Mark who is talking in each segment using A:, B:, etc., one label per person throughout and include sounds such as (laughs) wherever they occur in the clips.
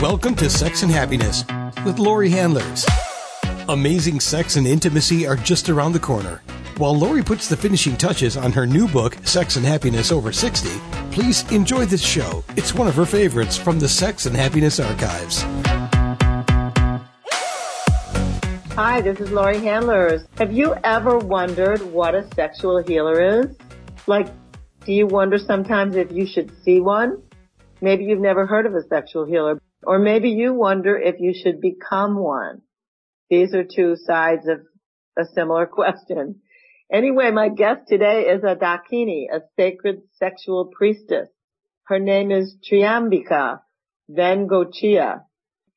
A: Welcome to Sex and Happiness with Lori Handlers. Amazing sex and intimacy are just around the corner. While Lori puts the finishing touches on her new book, Sex and Happiness Over 60, please enjoy this show. It's one of her favorites from the Sex and Happiness archives.
B: Hi, this is Lori Handlers. Have you ever wondered what a sexual healer is? Like, do you wonder sometimes if you should see one? Maybe you've never heard of a sexual healer, or maybe you wonder if you should become one. These are two sides of a similar (laughs) question. Anyway, my guest today is a Dakini, a sacred sexual priestess. Her name is Triambika Vengochia.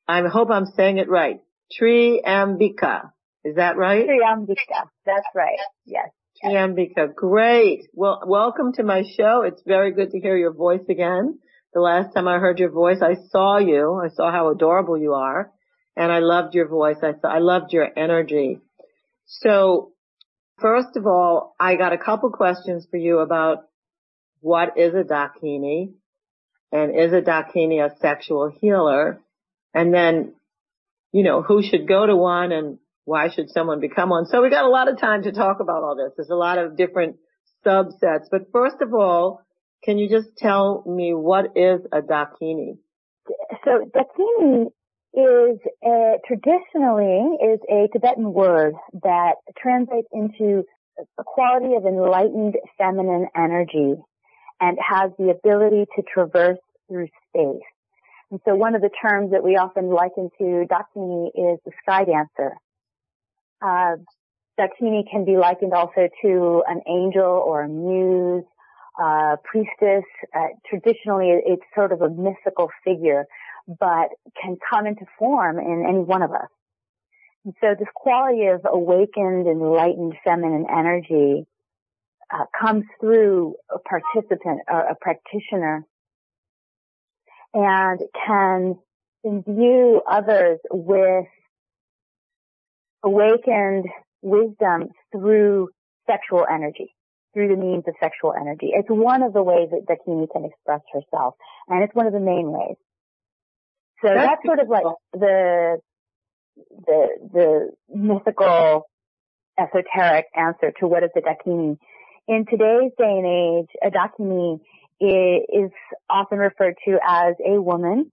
B: I hope I'm saying it right. Triambika. Is that right?
C: Triambika. That's right. Yes.
B: Triambika. Great. Well, welcome to my show. It's very good to hear your voice again. The last time I heard your voice, I saw you. I saw how adorable you are. And I loved your voice. I saw, I loved your energy. So first of all, I got a couple questions for you about what is a Dakini and is a Dakini a sexual healer? And then, you know, who should go to one and why should someone become one? So we got a lot of time to talk about all this. There's a lot of different subsets. But first of all, can you just tell me what is a dakini?
C: So dakini is a, traditionally is a Tibetan word that translates into a quality of enlightened feminine energy and has the ability to traverse through space. And so one of the terms that we often liken to Dakini is the sky dancer. Uh, Dakini can be likened also to an angel or a muse uh, priestess. Uh, traditionally, it's sort of a mystical figure, but can come into form in any one of us. And so this quality of awakened, enlightened feminine energy uh, comes through a participant, or a practitioner, and can imbue others with awakened wisdom through sexual energy through the means of sexual energy. It's one of the ways that Dakini can express herself, and it's one of the main ways. So that's, that's sort of like the the the mythical, esoteric answer to what is a Dakini. In today's day and age, a Dakini is often referred to as a woman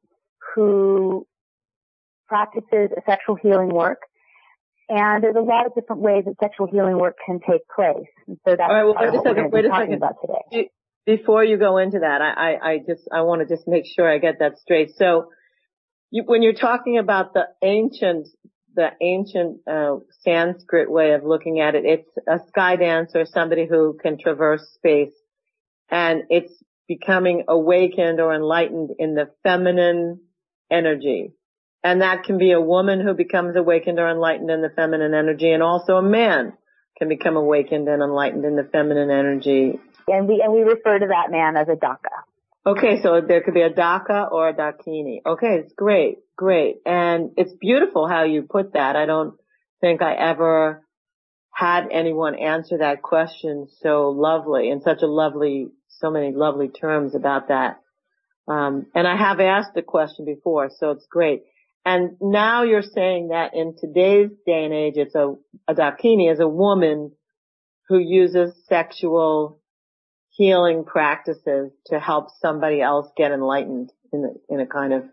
C: who practices sexual healing work and there's a lot of different ways that sexual healing work can take place. And so that's All right, well, wait a second, wait a second. about today.
B: Before you go into that, I, I, I just, I want to just make sure I get that straight. So you, when you're talking about the ancient, the ancient, uh, Sanskrit way of looking at it, it's a sky dancer, somebody who can traverse space and it's becoming awakened or enlightened in the feminine energy. And that can be a woman who becomes awakened or enlightened in the feminine energy and also a man can become awakened and enlightened in the feminine energy.
C: And we, and we refer to that man as a daka.
B: Okay, so there could be a daka or a dakini. Okay, it's great, great. And it's beautiful how you put that. I don't think I ever had anyone answer that question so lovely in such a lovely, so many lovely terms about that. Um, and I have asked the question before, so it's great. And now you're saying that in today's day and age, it's a, a dakini is a woman who uses sexual healing practices to help somebody else get enlightened in a, in a kind of.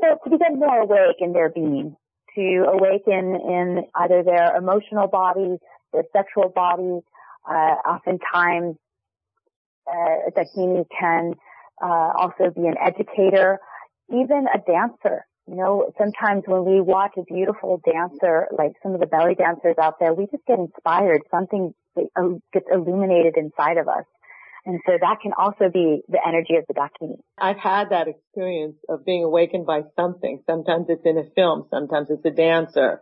C: So to become more awake in their being, to awaken in either their emotional body, their sexual body, uh, oftentimes, uh, a dakini can, uh, also be an educator even a dancer. You know, sometimes when we watch a beautiful dancer, like some of the belly dancers out there, we just get inspired. Something gets illuminated inside of us. And so that can also be the energy of the Dakini.
B: I've had that experience of being awakened by something. Sometimes it's in a film. Sometimes it's a dancer.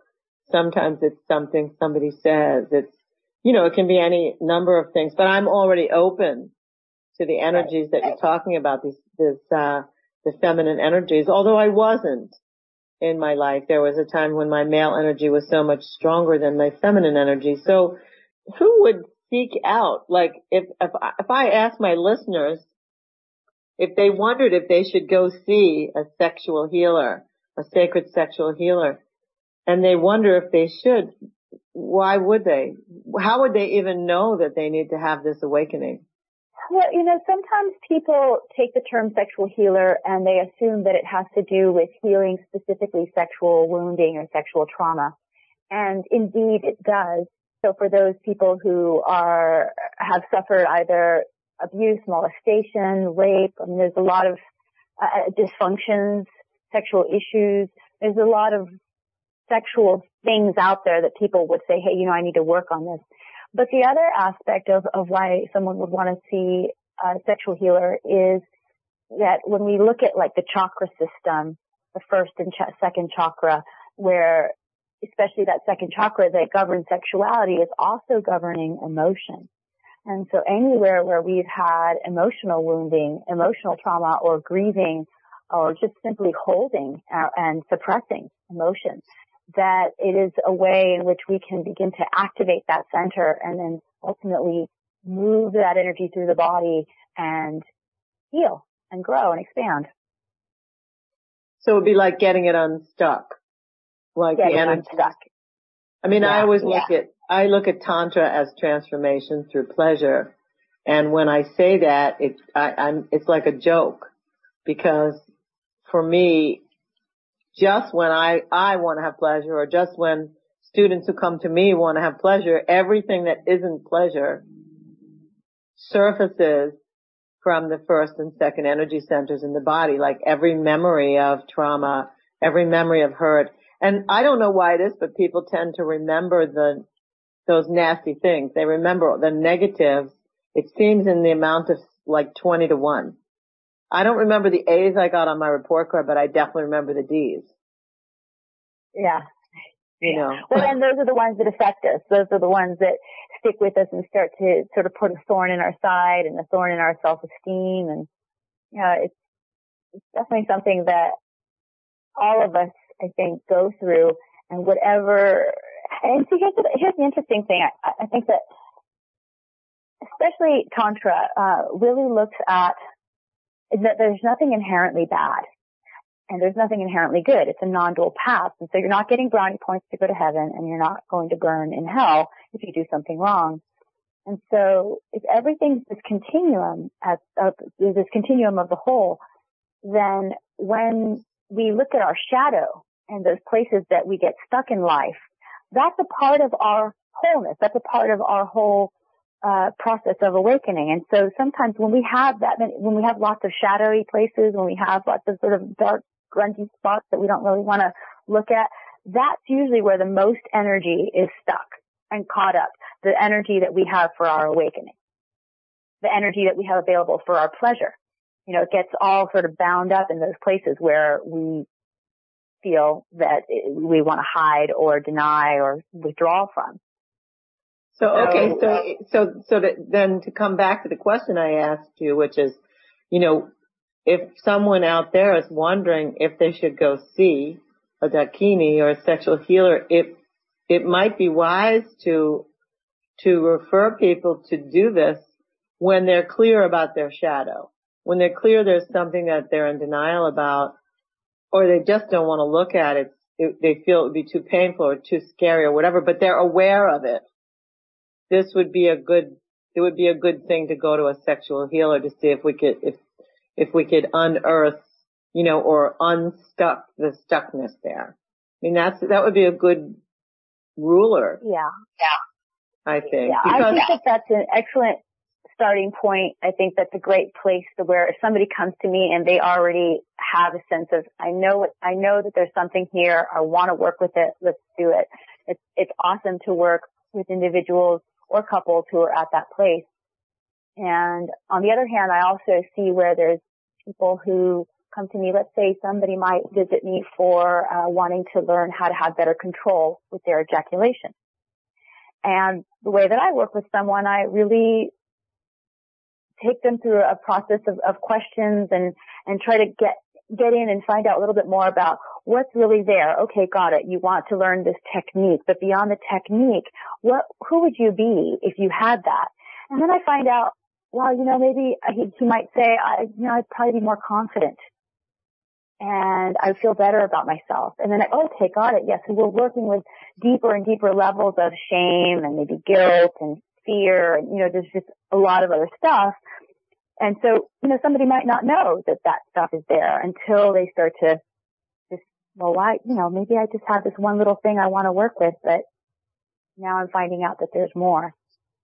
B: Sometimes it's something somebody says. It's, you know, it can be any number of things, but I'm already open to the energies that you're talking about. This, this, uh, the feminine energies, although I wasn't in my life. There was a time when my male energy was so much stronger than my feminine energy. So who would seek out, like if, if I, if I ask my listeners, if they wondered if they should go see a sexual healer, a sacred sexual healer, and they wonder if they should, why would they? How would they even know that they need to have this awakening?
C: Well, you know, sometimes people take the term sexual healer and they assume that it has to do with healing specifically sexual wounding or sexual trauma. And indeed it does. So for those people who are, have suffered either abuse, molestation, rape, I mean, there's a lot of uh, dysfunctions, sexual issues. There's a lot of sexual things out there that people would say, hey, you know, I need to work on this. But the other aspect of, of why someone would want to see a sexual healer is that when we look at like the chakra system, the first and ch- second chakra, where especially that second chakra that governs sexuality is also governing emotion. And so anywhere where we've had emotional wounding, emotional trauma or grieving or just simply holding uh, and suppressing emotion, that it is a way in which we can begin to activate that center and then ultimately move that energy through the body and heal and grow and expand.
B: So it'd be like getting it unstuck. Like
C: getting
B: the energy.
C: Unstuck.
B: I mean,
C: yeah,
B: I always look
C: yeah.
B: at, I look at Tantra as transformation through pleasure. And when I say that, it, I, I'm, it's like a joke because for me, just when I, I want to have pleasure or just when students who come to me want to have pleasure, everything that isn't pleasure surfaces from the first and second energy centers in the body, like every memory of trauma, every memory of hurt. And I don't know why it is, but people tend to remember the, those nasty things. They remember the negatives. It seems in the amount of like 20 to 1. I don't remember the A's I got on my report card, but I definitely remember the D's.
C: Yeah.
B: You know. (laughs)
C: Well, and those are the ones that affect us. Those are the ones that stick with us and start to sort of put a thorn in our side and a thorn in our self-esteem. And, you know, it's, it's definitely something that all of us, I think, go through and whatever, and see, here's the, here's the interesting thing. I, I think that especially Tantra, uh, really looks at that there's nothing inherently bad and there's nothing inherently good. It's a non-dual path. And so you're not getting brownie points to go to heaven and you're not going to burn in hell if you do something wrong. And so if everything's this continuum as uh, this continuum of the whole, then when we look at our shadow and those places that we get stuck in life, that's a part of our wholeness. That's a part of our whole uh, process of awakening. And so sometimes when we have that, when we have lots of shadowy places, when we have lots of sort of dark, grungy spots that we don't really want to look at, that's usually where the most energy is stuck and caught up. The energy that we have for our awakening. The energy that we have available for our pleasure. You know, it gets all sort of bound up in those places where we feel that we want to hide or deny or withdraw from.
B: So, okay, so, um, so, so that then to come back to the question I asked you, which is, you know, if someone out there is wondering if they should go see a dakini or a sexual healer, it, it might be wise to, to refer people to do this when they're clear about their shadow. When they're clear there's something that they're in denial about, or they just don't want to look at it, it they feel it would be too painful or too scary or whatever, but they're aware of it this would be a good, it would be a good thing to go to a sexual healer to see if we could, if, if we could unearth, you know, or unstuck the stuckness there. I mean, that's, that would be a good ruler.
C: Yeah. Yeah.
B: I think.
C: Yeah. I think that that's an excellent starting point. I think that's a great place to where if somebody comes to me and they already have a sense of, I know what, I know that there's something here. I want to work with it. Let's do it. It's, it's awesome to work with individuals or couples who are at that place. And on the other hand, I also see where there's people who come to me. Let's say somebody might visit me for uh, wanting to learn how to have better control with their ejaculation. And the way that I work with someone, I really take them through a process of, of questions and, and try to get get in and find out a little bit more about what's really there. Okay, got it. You want to learn this technique, but beyond the technique, what, who would you be if you had that? And then I find out well, you know, maybe he, he might say, I, you know, I'd probably be more confident and I feel better about myself. And then I, okay, got it. Yes. So we're working with deeper and deeper levels of shame and maybe guilt and fear. And, you know, there's just a lot of other stuff. And so, you know, somebody might not know that that stuff is there until they start to just, well, why, you know, maybe I just have this one little thing I want to work with, but now I'm finding out that there's more.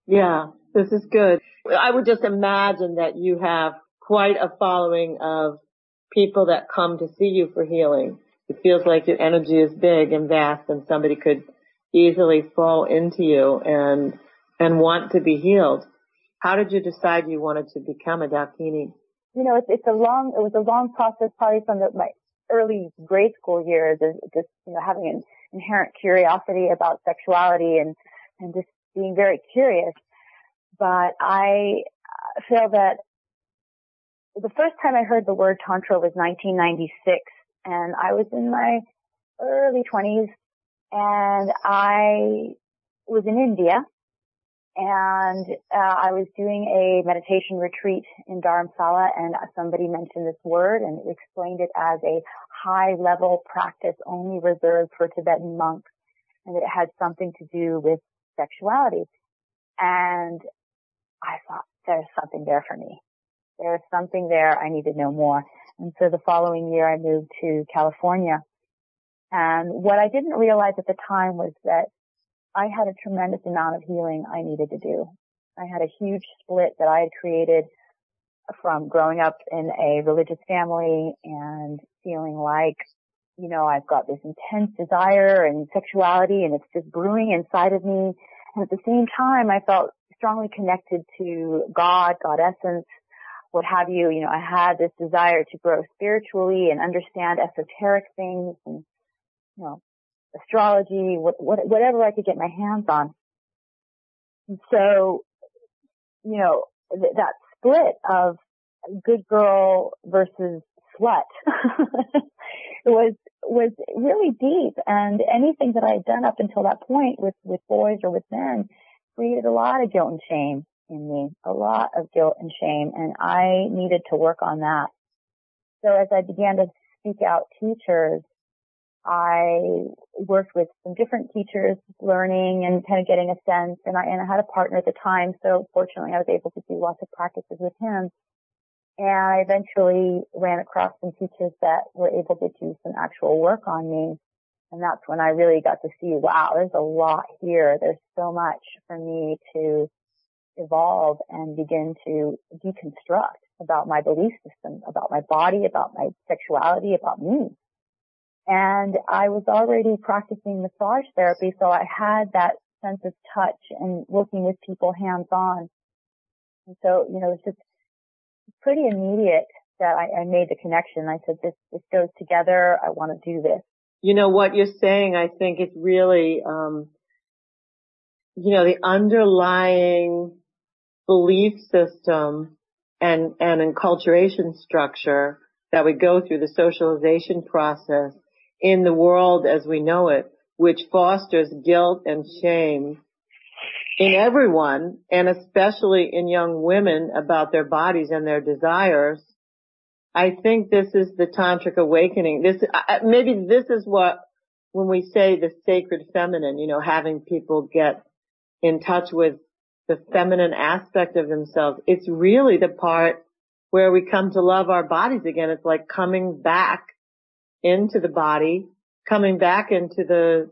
B: Yeah, this is good. I would just imagine that you have quite a following of people that come to see you for healing. It feels like your energy is big and vast and somebody could easily fall into you and, and want to be healed. How did you decide you wanted to become a Dakini?
C: You know, it's, it's a long, it was a long process probably from the, my early grade school years of just, you know, having an inherent curiosity about sexuality and, and just being very curious. But I feel that the first time I heard the word tantra was 1996 and I was in my early 20s and I was in India and uh, I was doing a meditation retreat in Dharamsala and somebody mentioned this word and explained it as a high level practice only reserved for Tibetan monks and that it had something to do with sexuality. And I thought there's something there for me. There's something there. I need to know more. And so the following year I moved to California. And what I didn't realize at the time was that I had a tremendous amount of healing I needed to do. I had a huge split that I had created from growing up in a religious family and feeling like, you know, I've got this intense desire and sexuality and it's just brewing inside of me. And at the same time, I felt strongly connected to God, God essence, what have you. You know, I had this desire to grow spiritually and understand esoteric things and, you know, astrology, what, what, whatever I could get my hands on. And so, you know, th- that split of good girl versus slut (laughs) was was really deep and anything that I had done up until that point with with boys or with men created a lot of guilt and shame in me, a lot of guilt and shame and I needed to work on that. So as I began to seek out teachers I worked with some different teachers learning and kind of getting a sense and I, and I had a partner at the time. So fortunately I was able to do lots of practices with him. And I eventually ran across some teachers that were able to do some actual work on me. And that's when I really got to see, wow, there's a lot here. There's so much for me to evolve and begin to deconstruct about my belief system, about my body, about my sexuality, about me. And I was already practicing massage therapy, so I had that sense of touch and working with people hands on. And so, you know, it's just pretty immediate that I, I made the connection. I said, this, this goes together. I want to do this.
B: You know, what you're saying, I think is really, um, you know, the underlying belief system and, and enculturation structure that we go through the socialization process in the world as we know it, which fosters guilt and shame in everyone and especially in young women about their bodies and their desires. I think this is the tantric awakening. This, maybe this is what, when we say the sacred feminine, you know, having people get in touch with the feminine aspect of themselves, it's really the part where we come to love our bodies again. It's like coming back into the body, coming back into the,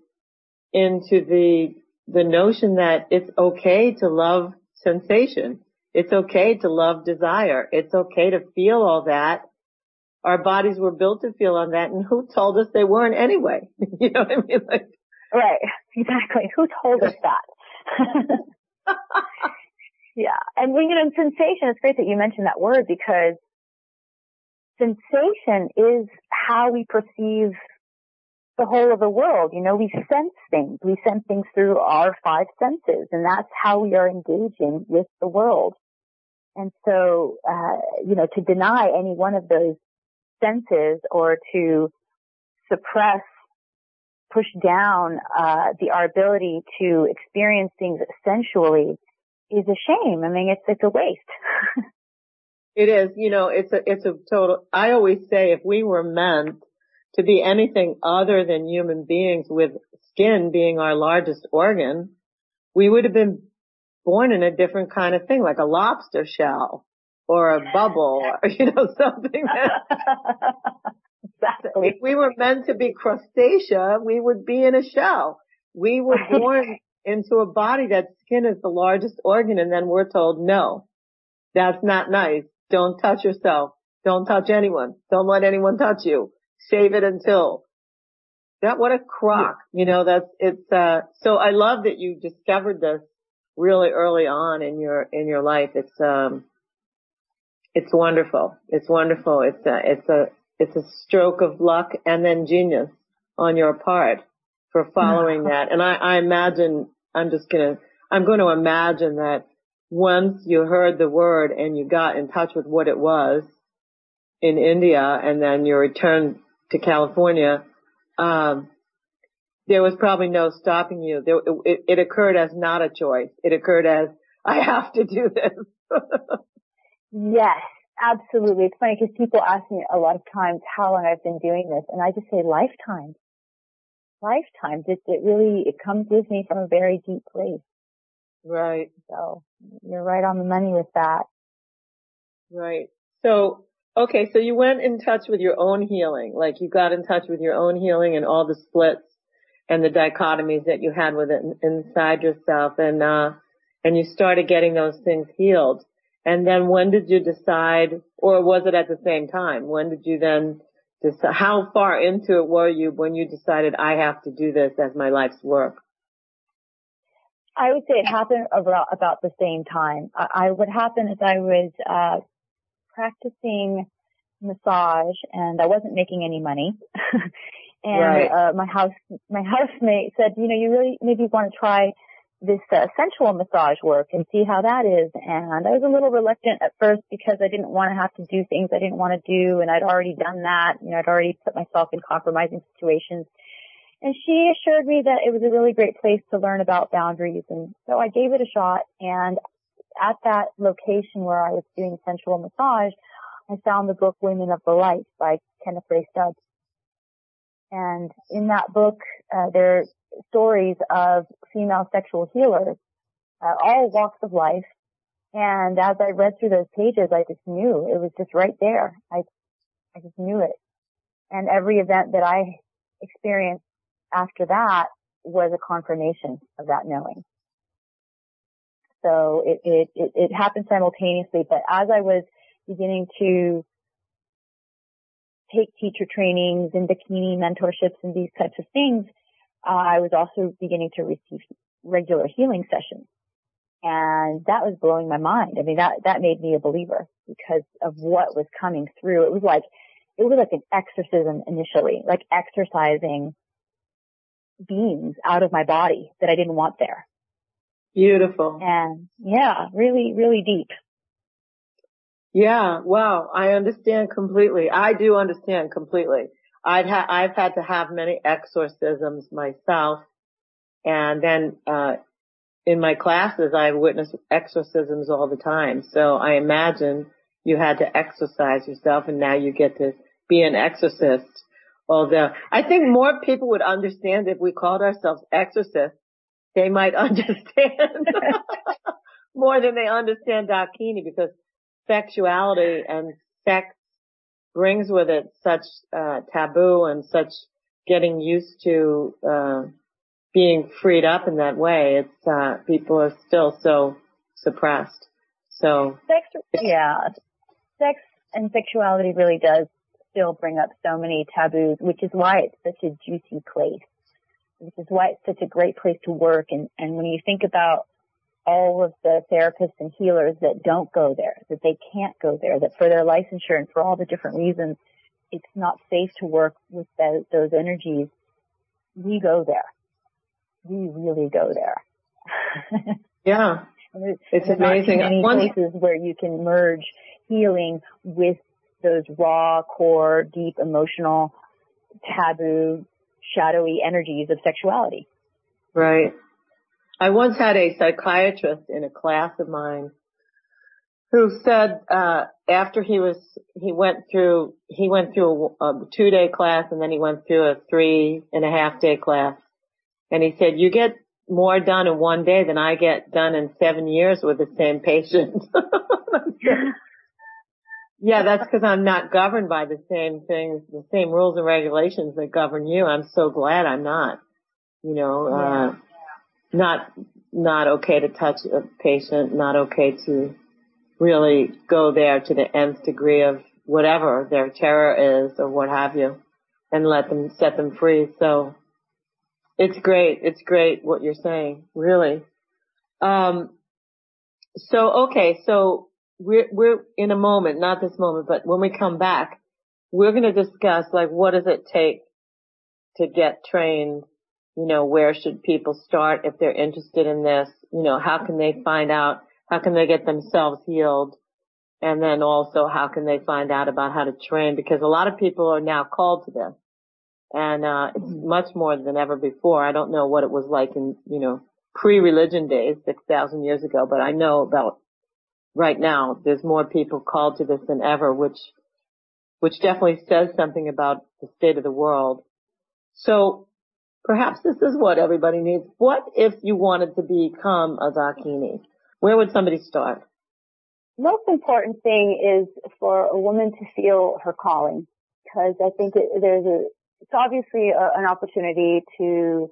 B: into the, the notion that it's okay to love sensation. It's okay to love desire. It's okay to feel all that. Our bodies were built to feel on that and who told us they weren't anyway? (laughs) you know what I mean? Like,
C: right. Exactly. Who told us (laughs) that? (laughs) yeah. And you know, sensation, it's great that you mentioned that word because sensation is how we perceive the whole of the world. You know, we sense things. We sense things through our five senses, and that's how we are engaging with the world. And so, uh, you know, to deny any one of those senses or to suppress, push down uh, the our ability to experience things sensually is a shame. I mean, it's, it's a waste. (laughs)
B: it is, you know, it's a, it's a total, I always say if we were meant to be anything other than human beings with skin being our largest organ, we would have been born in a different kind of thing, like a lobster shell or a bubble or, (laughs) you know, something that, exactly. if we were meant to be crustacea, we would be in a shell. We were born into a body that skin is the largest organ and then we're told, no, that's not nice. Don't touch yourself. Don't touch anyone. Don't let anyone touch you. Save it until. That, what a crock. You know, that's, it's, uh, so I love that you discovered this really early on in your, in your life. It's, um, it's wonderful. It's wonderful. It's a, it's a, it's a stroke of luck and then genius on your part for following (laughs) that. And I, I imagine, I'm just gonna, I'm going to imagine that once you heard the word and you got in touch with what it was in India and then you returned to California, um, there was probably no stopping you. There, it, it occurred as not a choice. It occurred as, (laughs) I have to do this. (laughs)
C: yes, absolutely. It's funny because people ask me a lot of times how long I've been doing this and I just say lifetimes lifetimes. It, it really, it comes with me from a very deep place.
B: Right.
C: So you're right on the money with that.
B: Right. So, okay, so you went in touch with your own healing, like you got in touch with your own healing and all the splits and the dichotomies that you had with it inside yourself and, uh, and you started getting those things healed. And then when did you decide, or was it at the same time? When did you then decide, how far into it were you when you decided I have to do this as my life's work?
C: I would say it happened about, about the same time. I, I what happened is I was, uh, practicing massage and I wasn't making any money. (laughs) and, right. uh, my house, my (laughs) housemate said, you know, you really maybe want to try this uh, sensual massage work and see how that is. And I was a little reluctant at first because I didn't want to have to do things I didn't want to do, and I'd already done that. You know, I'd already put myself in compromising situations. And she assured me that it was a really great place to learn about boundaries, and so I gave it a shot. And at that location where I was doing sensual massage, I found the book Women of the Light by Kenneth Ray Stubbs. And in that book, uh, there are stories of female sexual healers, uh, all walks of life. And as I read through those pages, I just knew it was just right there. I, I just knew it. And every event that I experienced after that was a confirmation of that knowing. So it, it, it, it happened simultaneously, but as I was beginning to take teacher trainings and Dakini mentorships and these types of things, uh, I was also beginning to receive regular healing sessions. And that was blowing my mind. I mean, that, that made me a believer because of what was coming through. It was like, it was like an exorcism initially, like exercising beings out of my body that I didn't want there.
B: Beautiful.
C: And yeah, really, really deep.
B: Yeah, wow, I understand completely. I do understand completely. I've had I've had to have many exorcisms myself, and then uh, in my classes I witnessed exorcisms all the time. So I imagine you had to exercise yourself, and now you get to be an exorcist. Although I think more people would understand if we called ourselves exorcists, they might (laughs) understand (laughs) more than they understand Dakini because sexuality and sex brings with it such uh, taboo and such getting used to uh, being freed up in that way. It's uh, people are still so suppressed. So
C: sex, yeah, sex and sexuality really does still bring up so many taboos, which is why it's such a juicy place. Which is why it's such a great place to work. And and when you think about all of the therapists and healers that don't go there, that they can't go there, that for their licensure and for all the different reasons, it's not safe to work with those, those energies. We go there. We really go there. (laughs)
B: yeah.
C: there's, it's there's amazing. Not many One... places where you can merge healing with those raw, core, deep, emotional, taboo, shadowy energies of sexuality.
B: Right. I once had a psychiatrist in a class of mine who said uh, after he was he went through he went through a, a two day class and then he went through a three and a half day class and he said you get more done in one day than I get done in seven years with the same patient. (laughs) yeah, that's because I'm not governed by the same things, the same rules and regulations that govern you. I'm so glad I'm not. You know, uh, not not okay to touch a patient, not okay to really go there to the nth degree of whatever their terror is or what have you and let them set them free. So it's great. It's great what you're saying, really. Um, so okay, so we're we're in a moment, not this moment, but when we come back, we're going to discuss like what does it take to get trained? You know, where should people start if they're interested in this? You know, how can they find out how can they get themselves healed? And then also how can they find out about how to train? Because a lot of people are now called to this. And, uh, it's much more than ever before. I don't know what it was like in, you know, pre-religion days, 6,000 years ago, but I know about right now there's more people called to this than ever, which, which definitely says something about the state of the world. So perhaps this is what everybody needs. What if you wanted to become a Dakini? Where would somebody start?
C: Most important thing is for a woman to feel her calling because I think it, there's a, it's obviously a, an opportunity to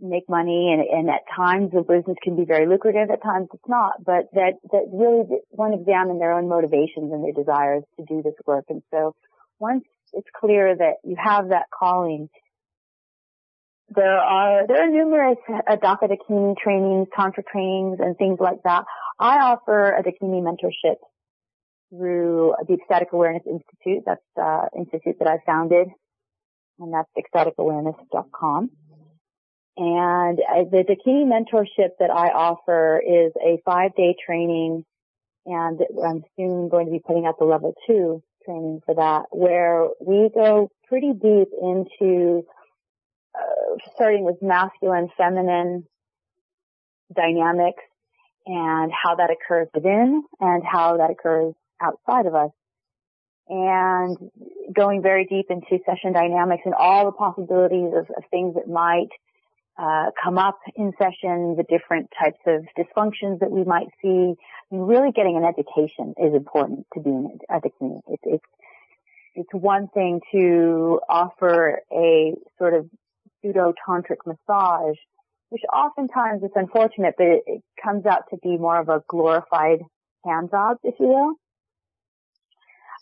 C: make money and, and at times the business can be very lucrative, at times it's not, but that, that really one examine their own motivations and their desires to do this work. And so once it's clear that you have that calling, there are there are numerous uh, Adaka Dakini trainings, Tantra trainings, and things like that. I offer a Dakini mentorship through the Ecstatic Awareness Institute. That's the institute that I founded, and that's ecstaticawareness.com. And uh, the Dakini mentorship that I offer is a five-day training, and I'm soon going to be putting out the level two training for that, where we go pretty deep into uh, starting with masculine, feminine dynamics and how that occurs within and how that occurs outside of us. And going very deep into session dynamics and all the possibilities of, of things that might uh, come up in session, the different types of dysfunctions that we might see. And really getting an education is important to being a Dakini. It's, it's, it's one thing to offer a sort of pseudo tantric massage, which oftentimes it's unfortunate, but it, it comes out to be more of a glorified hand job, if you will.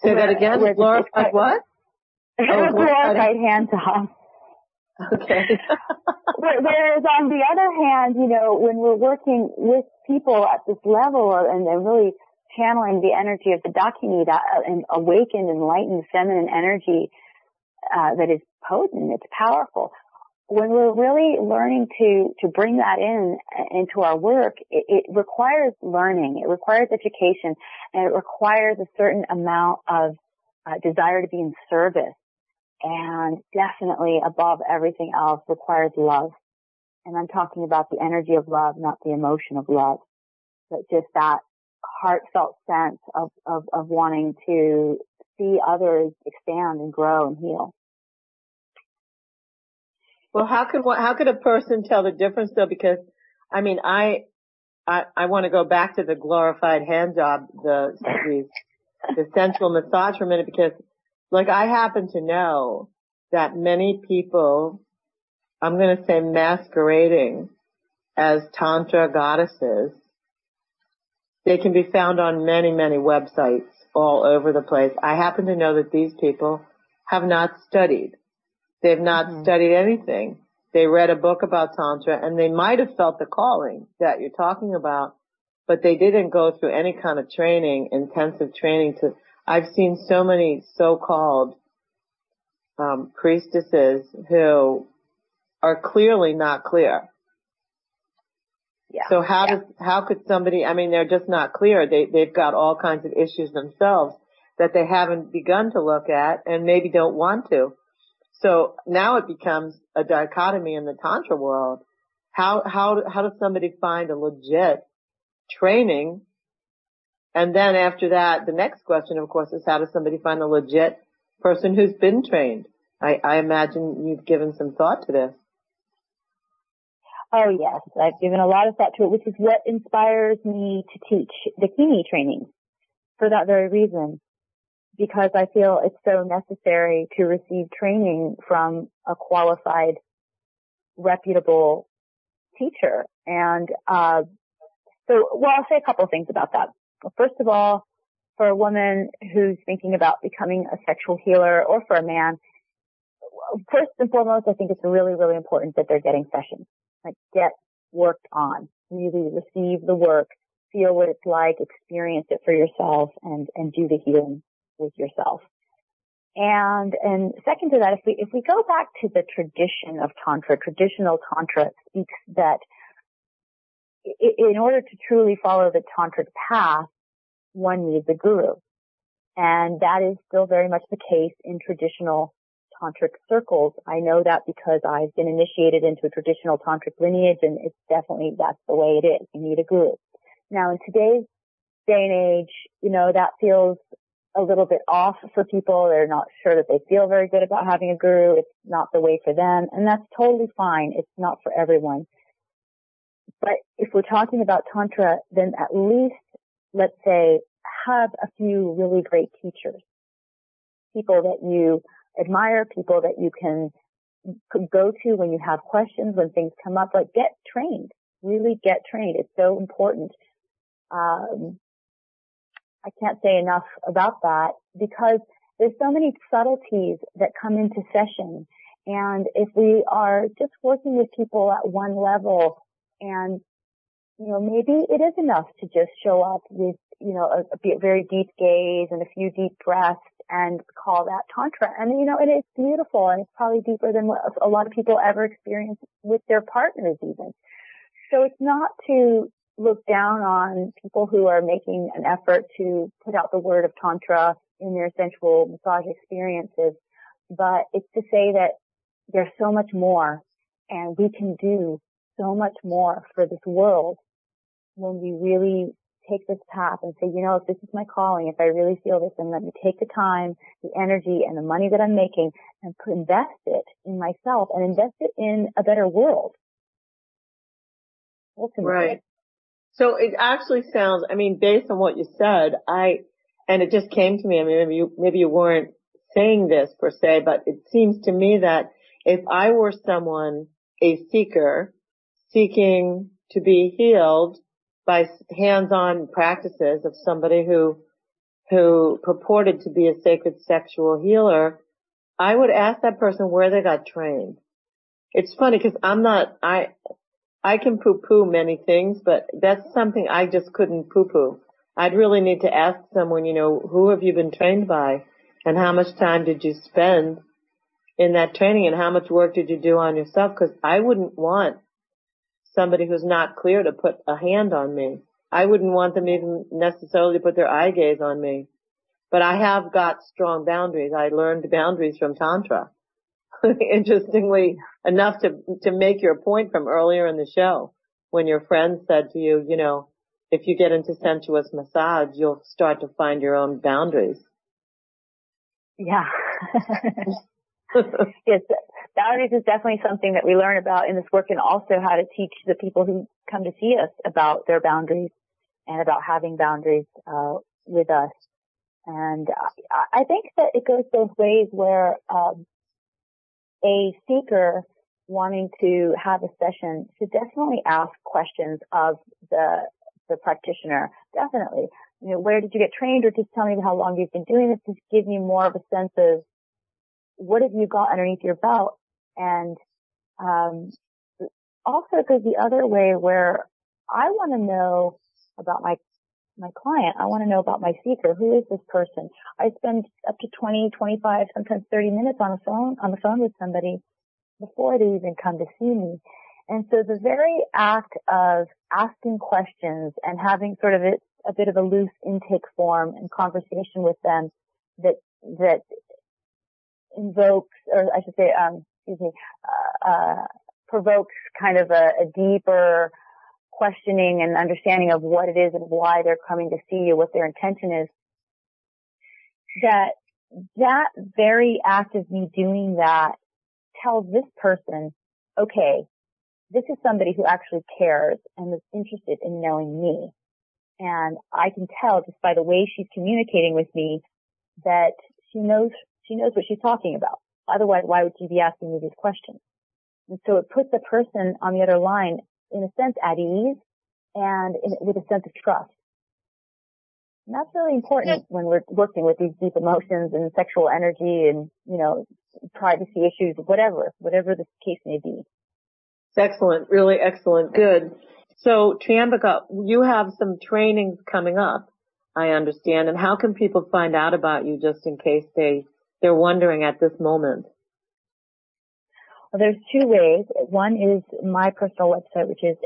B: Say that again. Glorified what? (laughs)
C: oh, glorified hand job.
B: Okay. (laughs)
C: Whereas on the other hand, you know, when we're working with people at this level and they're really channeling the energy of the Dakini, that an awakened, enlightened feminine energy uh, that is potent, it's powerful when we're really learning to to bring that in into our work, it, it, requires learning, it requires education, and it requires a certain amount of uh, desire to be in service, and definitely above everything else requires love. And I'm talking about the energy of love, not the emotion of love, but just that heartfelt sense of of, of wanting to see others expand and grow and heal.
B: Well, how could how could a person tell the difference though? Because I mean, I I, I want to go back to the glorified hand job, the the, the (laughs) sensual massage for a minute because, like, I happen to know that many people, I'm going to say masquerading as tantra goddesses, they can be found on many many websites all over the place. I happen to know that these people have not studied They've not mm-hmm. studied anything. They read a book about Tantra and they might have felt the calling that you're talking about, but they didn't go through any kind of training, intensive training to, I've seen so many so-called um, priestesses who are clearly not clear.
C: Yeah.
B: So how
C: yeah.
B: does, how could somebody, I mean, they're just not clear. They, they've got all kinds of issues themselves that they haven't begun to look at and maybe don't want to. So now it becomes a dichotomy in the Tantra world. how, how, how does somebody find a legit training? And then after that, the next question, of course, is how does somebody find a legit person who's been trained? I, I imagine you've given some thought to this.
C: Oh yes, I've given a lot of thought to it, which is what inspires me to teach Dakini training for that very reason. Because I feel it's so necessary to receive training from a qualified, reputable teacher. And, uh, so, well, I'll say a couple things about that. First of all, for a woman who's thinking about becoming a sexual healer or for a man, first and foremost, I think it's really, really important that they're getting sessions. Like get worked on. Really receive the work, feel what it's like, experience it for yourself and, and do the healing with yourself. And, and second to that, if we, if we go back to the tradition of Tantra, traditional Tantra speaks that in order to truly follow the tantric path, one needs a guru. And that is still very much the case in traditional tantric circles. I know that because I've been initiated into a traditional tantric lineage and it's definitely, that's the way it is. You need a guru. Now in today's day and age, you know, that feels a little bit off for people. They're not sure that they feel very good about having a guru. It's not the way for them. And that's totally fine. It's not for everyone. But if we're talking about Tantra, then at least, let's say, have a few really great teachers. People that you admire, people that you can go to when you have questions, when things come up, like get trained. Really get trained. It's so important. Um, I can't say enough about that because there's so many subtleties that come into session. And if we are just working with people at one level and, you know, maybe it is enough to just show up with, you know, a, a very deep gaze and a few deep breaths and call that tantra. And, you know, and it is beautiful and it's probably deeper than what a lot of people ever experience with their partners even. So it's not to look down on people who are making an effort to put out the word of tantra in their sensual massage experiences, but it's to say that there's so much more and we can do so much more for this world when we really take this path and say, you know, if this is my calling, if I really feel this, then let me take the time, the energy, and the money that I'm making and invest it in myself and invest it in a better world.
B: Ultimately. Right. So it actually sounds, I mean, based on what you said, I, and it just came to me, I mean, maybe you, maybe you weren't saying this per se, but it seems to me that if I were someone, a seeker, seeking to be healed by hands-on practices of somebody who, who purported to be a sacred sexual healer, I would ask that person where they got trained. It's funny because I'm not, I, I can poo-poo many things, but that's something I just couldn't poo-poo. I'd really need to ask someone, you know, who have you been trained by and how much time did you spend in that training and how much work did you do on yourself? Cause I wouldn't want somebody who's not clear to put a hand on me. I wouldn't want them even necessarily to put their eye gaze on me. But I have got strong boundaries. I learned boundaries from Tantra. (laughs) interestingly enough to, to make your point from earlier in the show when your friend said to you, you know, if you get into sensuous massage, you'll start to find your own boundaries.
C: Yeah. (laughs) yes, boundaries is definitely something that we learn about in this work and also how to teach the people who come to see us about their boundaries and about having boundaries uh, with us. And I think that it goes both ways where um, a seeker wanting to have a session should definitely ask questions of the the practitioner. Definitely. You know, where did you get trained or just tell me how long you've been doing this to give me more of a sense of what have you got underneath your belt and um, also goes the other way where I want to know about my my client. I want to know about my seeker. Who is this person? I spend up to 20, 25, sometimes 30 minutes on the phone, on the phone with somebody before they even come to see me. And so the very act of asking questions and having sort of a, a bit of a loose intake form and conversation with them that, that invokes, or I should say, um, excuse me, uh, uh, provokes kind of a, a deeper questioning and understanding of what it is and why they're coming to see you, what their intention is, that that very act of me doing that tells this person, okay, this is somebody who actually cares and is interested in knowing me. And I can tell just by the way she's communicating with me that she knows, she knows what she's talking about. Otherwise, why would she be asking me these questions? And so it puts the person on the other line, in a sense, at ease and in, with a sense of trust. And that's really important when we're working with these deep emotions and sexual energy and, you know, privacy issues, whatever, whatever the case may be.
B: Excellent. Really excellent. Good. So Triambika, you have some trainings coming up, I understand. And how can people find out about you just in case they, they're wondering at this moment?
C: Well, there's two ways. One is my personal website, which is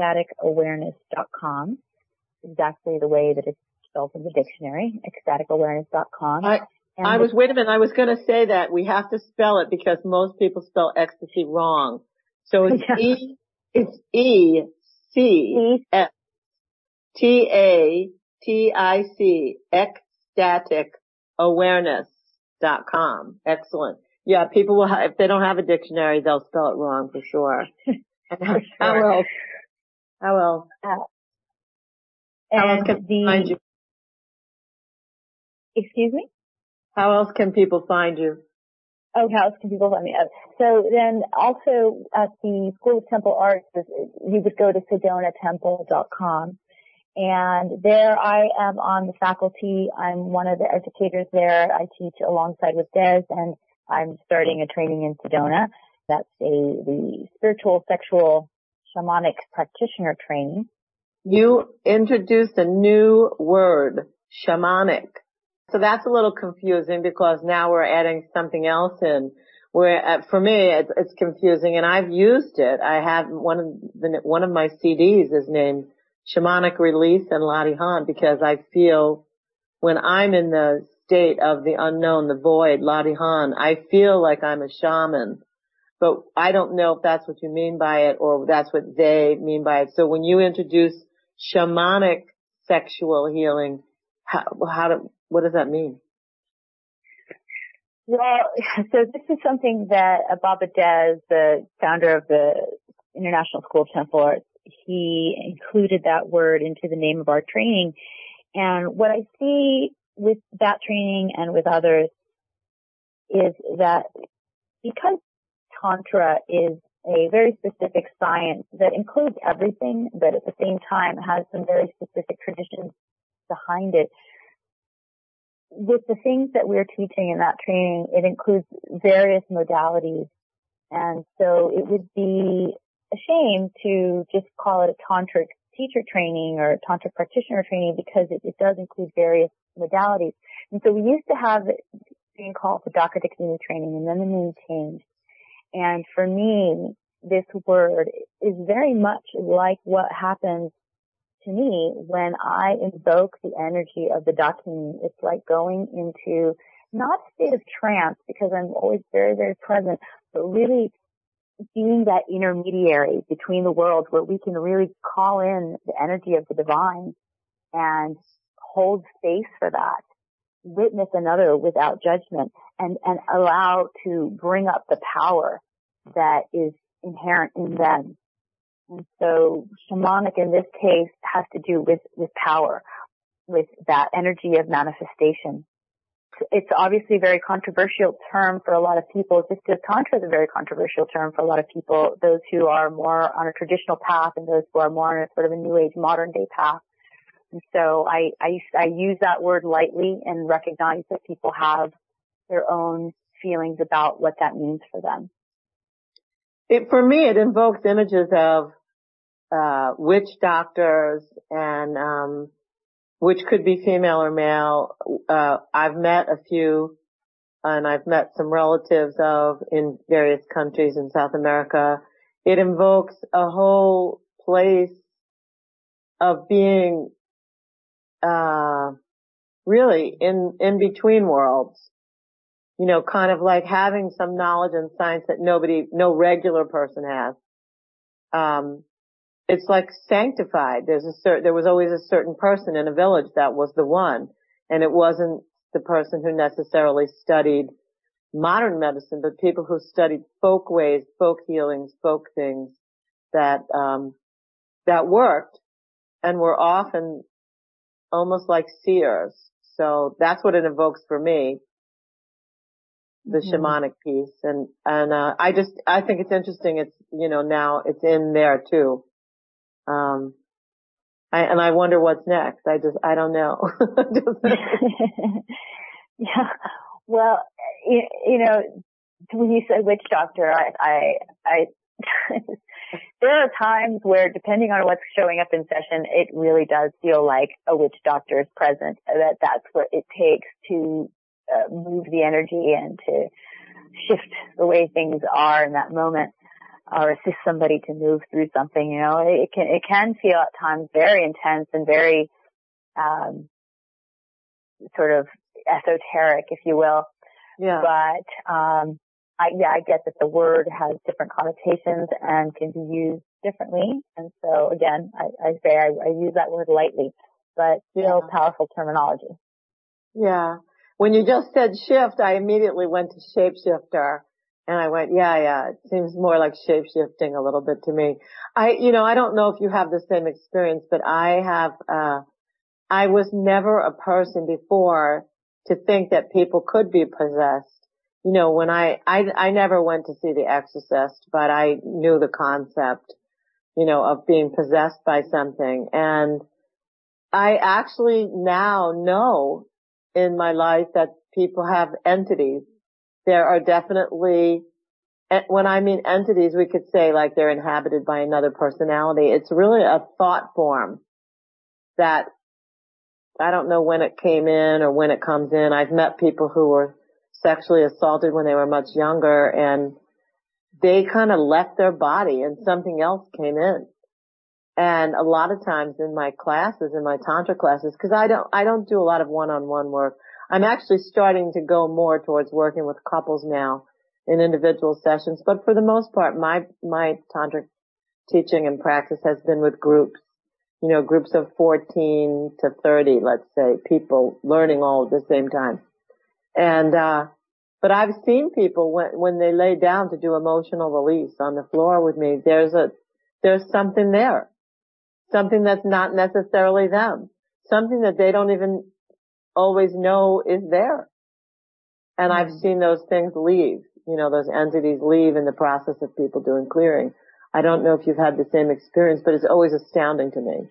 C: ecstaticawareness.com. Exactly the way that it's spelled in the dictionary, ecstaticawareness.com.
B: I, I was, wait a minute, I was going to say that we have to spell it because most people spell ecstasy wrong. So it's yeah. (laughs) E, it's E C S T A T I C, ecstatic awareness dot com. Excellent. Yeah, people will, have, if they don't have a dictionary, they'll spell it wrong for sure. (laughs) for sure. How else? How else? Uh,
C: How else can the, find you? Excuse me?
B: How else can people find you?
C: Oh, how else can people find me? So then also at the School of Temple Arts, you would go to sedonatemple.com. And there I am on the faculty. I'm one of the educators there. I teach alongside with Dez and I'm starting a training in Sedona. That's a, the spiritual sexual shamanic practitioner training.
B: You introduced a new word, shamanic. So that's a little confusing because now we're adding something else in. Where uh, for me it's, it's confusing, and I've used it. I have one of the one of my CDs is named Shamanic Release and Ladi Han because I feel when I'm in the state of the unknown, the void, Ladi Han, I feel like I'm a shaman. But I don't know if that's what you mean by it or that's what they mean by it. So when you introduce shamanic sexual healing, how, how do, what does that mean?
C: Well, so this is something that Baba Dez, the founder of the International School of Temple Arts, he included that word into the name of our training. And what I see with that training and with others is that because Tantra is a very specific science that includes everything, but at the same time has some very specific traditions behind it, with the things that we're teaching in that training, it includes various modalities. And so it would be a shame to just call it a tantric teacher training or tantric practitioner training because it, it does include various modalities. And so we used to have it being called the Dr. Dakini training and then the name changed. And for me, this word is very much like what happens to me when I invoke the energy of the Dakini. It's like going into not a state of trance because I'm always very, very present, but really being that intermediary between the worlds where we can really call in the energy of the divine and hold space for that, witness another without judgment and, and allow to bring up the power that is inherent in them. And so shamanic in this case has to do with, with power, with that energy of manifestation it's obviously a very controversial term for a lot of people, just as Tantra is a very controversial term for a lot of people, those who are more on a traditional path and those who are more on a sort of a new age modern day path. And so I, I, I use that word lightly and recognize that people have their own feelings about what that means for them.
B: It, for me, it invokes images of uh, witch doctors and um, which could be female or male. Uh, I've met a few and I've met some relatives of in various countries in South America. It invokes a whole place of being, uh, really in, in between worlds. You know, kind of like having some knowledge and science that nobody, no regular person has. um, it's like sanctified. There's a certain, there was always a certain person in a village that was the one. And it wasn't the person who necessarily studied modern medicine, but people who studied folk ways, folk healings, folk things that, um, that worked and were often almost like seers. So that's what it evokes for me, the mm-hmm. shamanic piece. And, and, uh, I just, I think it's interesting. It's, you know, now it's in there too. Um, I, and I wonder what's next. I just, I don't know. (laughs) (laughs)
C: yeah. Well, you, you know, when you said witch doctor, I, I, I (laughs) there are times where depending on what's showing up in session, it really does feel like a witch doctor is present, that that's what it takes to uh, move the energy and to shift the way things are in that moment or assist somebody to move through something, you know, it can, it can feel at times very intense and very, um, sort of esoteric, if you will.
B: Yeah.
C: But, um, I, yeah, I get that the word has different connotations and can be used differently. And so again, I, I say I, I, use that word lightly, but still yeah. powerful terminology.
B: Yeah. When you just said shift, I immediately went to shapeshifter and I went, yeah, yeah, it seems more like shape shifting a little bit to me. I, you know, I don't know if you have the same experience, but I have, uh, I was never a person before to think that people could be possessed. You know, when I, I, I never went to see The Exorcist, but I knew the concept, you know, of being possessed by something. And I actually now know in my life that people have entities there are definitely, when I mean entities, we could say like they're inhabited by another personality. It's really a thought form that I don't know when it came in or when it comes in. I've met people who were sexually assaulted when they were much younger and they kind of left their body and something else came in. And a lot of times in my classes, in my tantra classes, cause I don't, I don't do a lot of one-on-one work. I'm actually starting to go more towards working with couples now in individual sessions, but for the most part, my, my tantric teaching and practice has been with groups, you know, groups of 14 to 30, let's say, people learning all at the same time. And, uh, but I've seen people when, when they lay down to do emotional release on the floor with me, there's a, there's something there. Something that's not necessarily them. Something that they don't even always know is there. And I've mm-hmm. seen those things leave, you know, those entities leave in the process of people doing clearing. I don't know if you've had the same experience, but it's always astounding to me.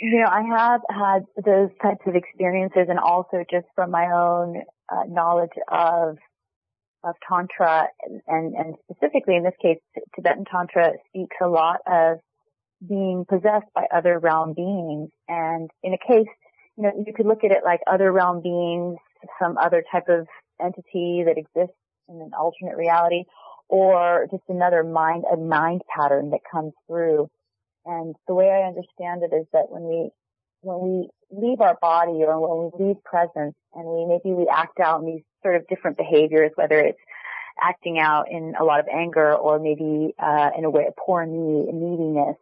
C: You know, I have had those types of experiences and also just from my own uh, knowledge of of tantra and, and specifically in this case Tibetan tantra speaks a lot of being possessed by other realm beings and in a case you know, you could look at it like other realm beings, some other type of entity that exists in an alternate reality, or just another mind, a mind pattern that comes through. And the way I understand it is that when we, when we leave our body or when we leave presence and we maybe we act out in these sort of different behaviors, whether it's acting out in a lot of anger or maybe uh, in a way of poor need, neediness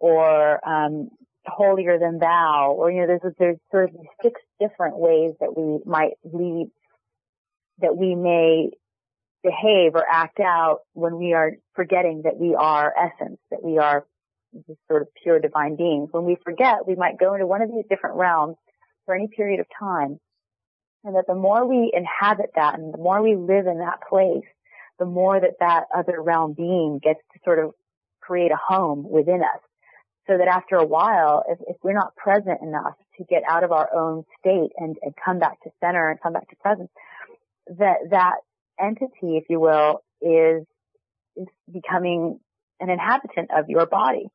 C: or um, holier than thou, or you know, there's there's sort of six different ways that we might lead, that we may behave or act out when we are forgetting that we are essence, that we are just sort of pure divine beings. When we forget, we might go into one of these different realms for any period of time. And that the more we inhabit that and the more we live in that place, the more that that other realm being gets to sort of create a home within us so that after a while, if, if we're not present enough to get out of our own state and, and come back to center and come back to presence, that that entity, if you will, is, is becoming an inhabitant of your body.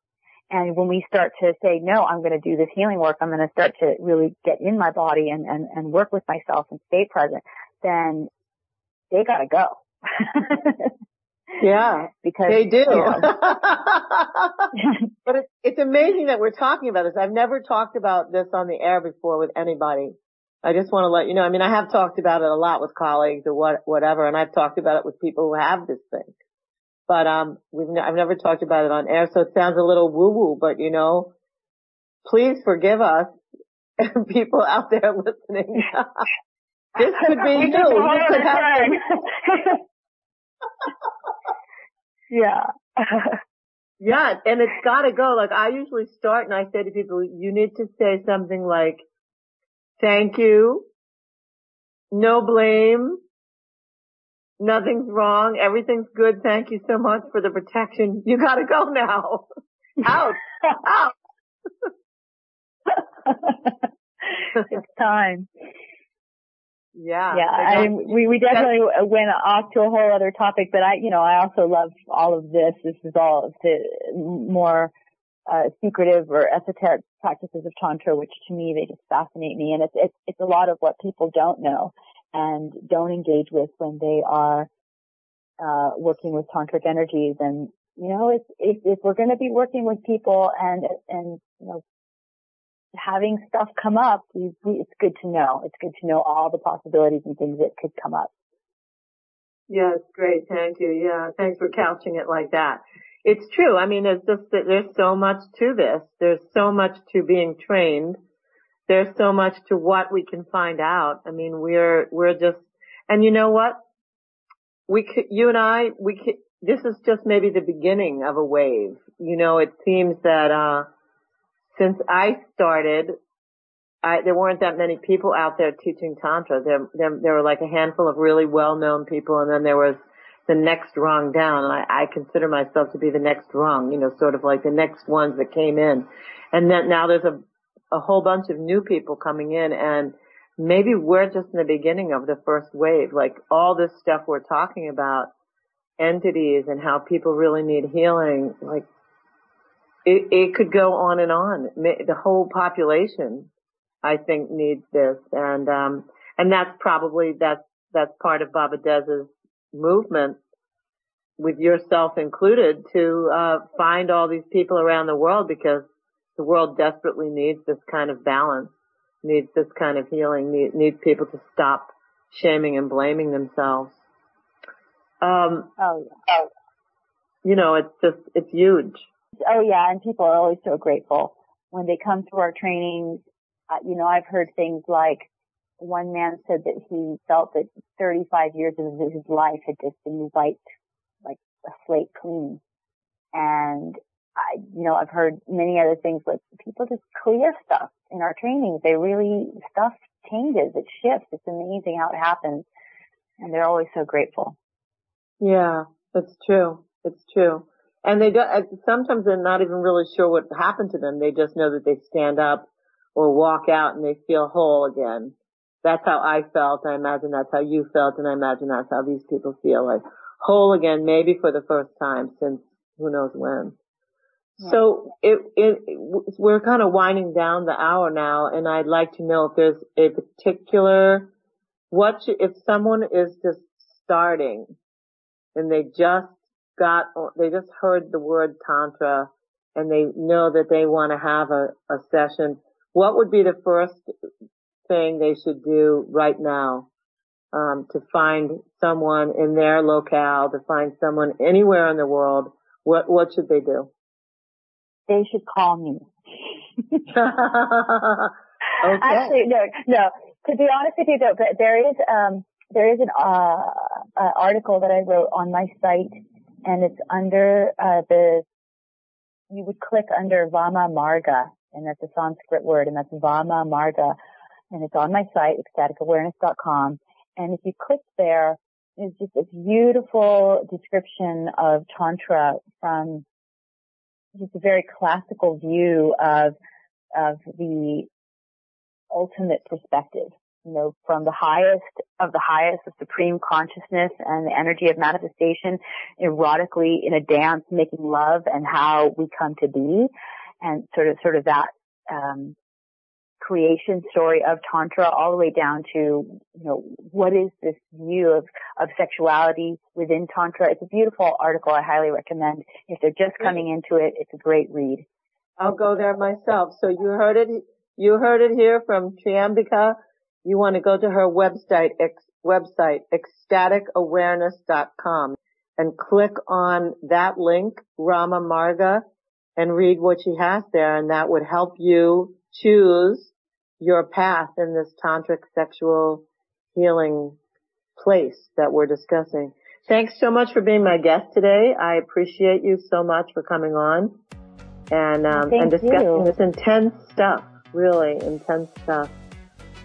C: And when we start to say, no, I'm going to do this healing work, I'm going to start to really get in my body and, and, and work with myself and stay present, then they gotta go. (laughs)
B: Yeah,
C: because
B: they do. You know. (laughs) (laughs) but it's, it's amazing that we're talking about this. I've never talked about this on the air before with anybody. I just want to let you know. I mean, I have talked about it a lot with colleagues or what, whatever, and I've talked about it with people who have this thing. but um, we've n- I've never talked about it on air, so it sounds a little woo woo. But you know, please forgive us, (laughs) people out there listening. this could be you. You could have.
C: Yeah. (laughs)
B: yeah, and it's got to go. Like I usually start, and I say to people, you need to say something like, "Thank you." No blame Nothing's wrong. Everything's good. Thank you so much for the protection. (laughs) You gotta go now. (laughs) Out. Out.
C: it's time.
B: Yeah.
C: Yeah. I, mean, we, we definitely went off to a whole other topic, but I, you know, I also love all of this. This is all the more, uh, secretive or esoteric practices of Tantra, which to me, they just fascinate me. And it's, it's, it's a lot of what people don't know and don't engage with when they are uh, working with tantric energies. And you know, if if, if we're going to be working with people and and you know having stuff come up, we, we, it's good to know. It's good to know all the possibilities and things that could come up.
B: Yes, great. Thank you. Yeah, thanks for couching it like that. It's true. I mean, there's just that there's so much to this. There's so much to being trained there's so much to what we can find out. I mean, we're, we're just, and you know what? We could, you and I, we could, this is just maybe the beginning of a wave. You know, it seems that, uh, since I started, I, there weren't that many people out there teaching Tantra. There, there, there were like a handful of really well-known people and then there was the next rung down. And I, I consider myself to be the next rung, you know, sort of like the next ones that came in. And then now there's a a whole bunch of new people coming in and maybe we're just in the beginning of the first wave. Like all this stuff we're talking about, entities and how people really need healing, like it, it could go on and on. The whole population, I think, needs this. And, um, and that's probably, that's, that's part of Baba Dez's movement with yourself included to, uh, find all these people around the world because the world desperately needs this kind of balance, needs this kind of healing, need, needs people to stop shaming and blaming themselves. Um,
C: oh, yeah.
B: you know, it's just, it's huge.
C: Oh yeah, and people are always so grateful when they come to our trainings. Uh, you know, I've heard things like one man said that he felt that 35 years of his life had just been wiped like a slate clean. And I, you know, I've heard many other things like people just clear stuff in our trainings. They really, stuff changes, it shifts. It's amazing how it happens. And they're always so grateful.
B: Yeah, it's true. It's true. And they do, sometimes they're not even really sure what happened to them. They just know that they stand up or walk out and they feel whole again. That's how I felt. I imagine that's how you felt and I imagine that's how these people feel like whole again, maybe for the first time since who knows when. So it, it, we're kind of winding down the hour now, and I'd like to know if there's a particular what if someone is just starting and they just got they just heard the word tantra and they know that they want to have a, a session. What would be the first thing they should do right now um, to find someone in their locale, to find someone anywhere in the world? What what should they do?
C: they should call me. (laughs)
B: okay.
C: Actually, no, no. To be honest with you, though, there is um, there is an uh, uh, article that I wrote on my site, and it's under uh, the. You would click under Vama Marga, and that's a Sanskrit word, and that's Vama Marga, and it's on my site, ecstaticawareness.com. And if you click there, it's just a beautiful description of Tantra from just a very classical view of of the ultimate perspective. You know, from the highest of the highest, the supreme consciousness and the energy of manifestation, erotically in a dance, making love, and how we come to be, and sort of sort of that um, creation story of tantra all the way down to you know what is this view of of sexuality within tantra? It's a beautiful article. I highly recommend if they're just coming into it. It's a great read.
B: I'll go there myself. So you heard it you heard it here from triambika you want to go to her website ex, website ecstaticawareness.com and click on that link, Vama Marga, and read what she has there and that would help you choose your path in this tantric sexual healing place that we're discussing. Thanks so much for being my guest today. I appreciate you so much for coming on and um, and discussing
C: you.
B: this intense stuff, really intense stuff.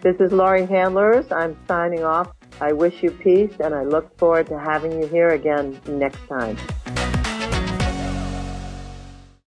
B: This is Laurie Handlers. I'm signing off. I wish you peace and I look forward to having you here again next time.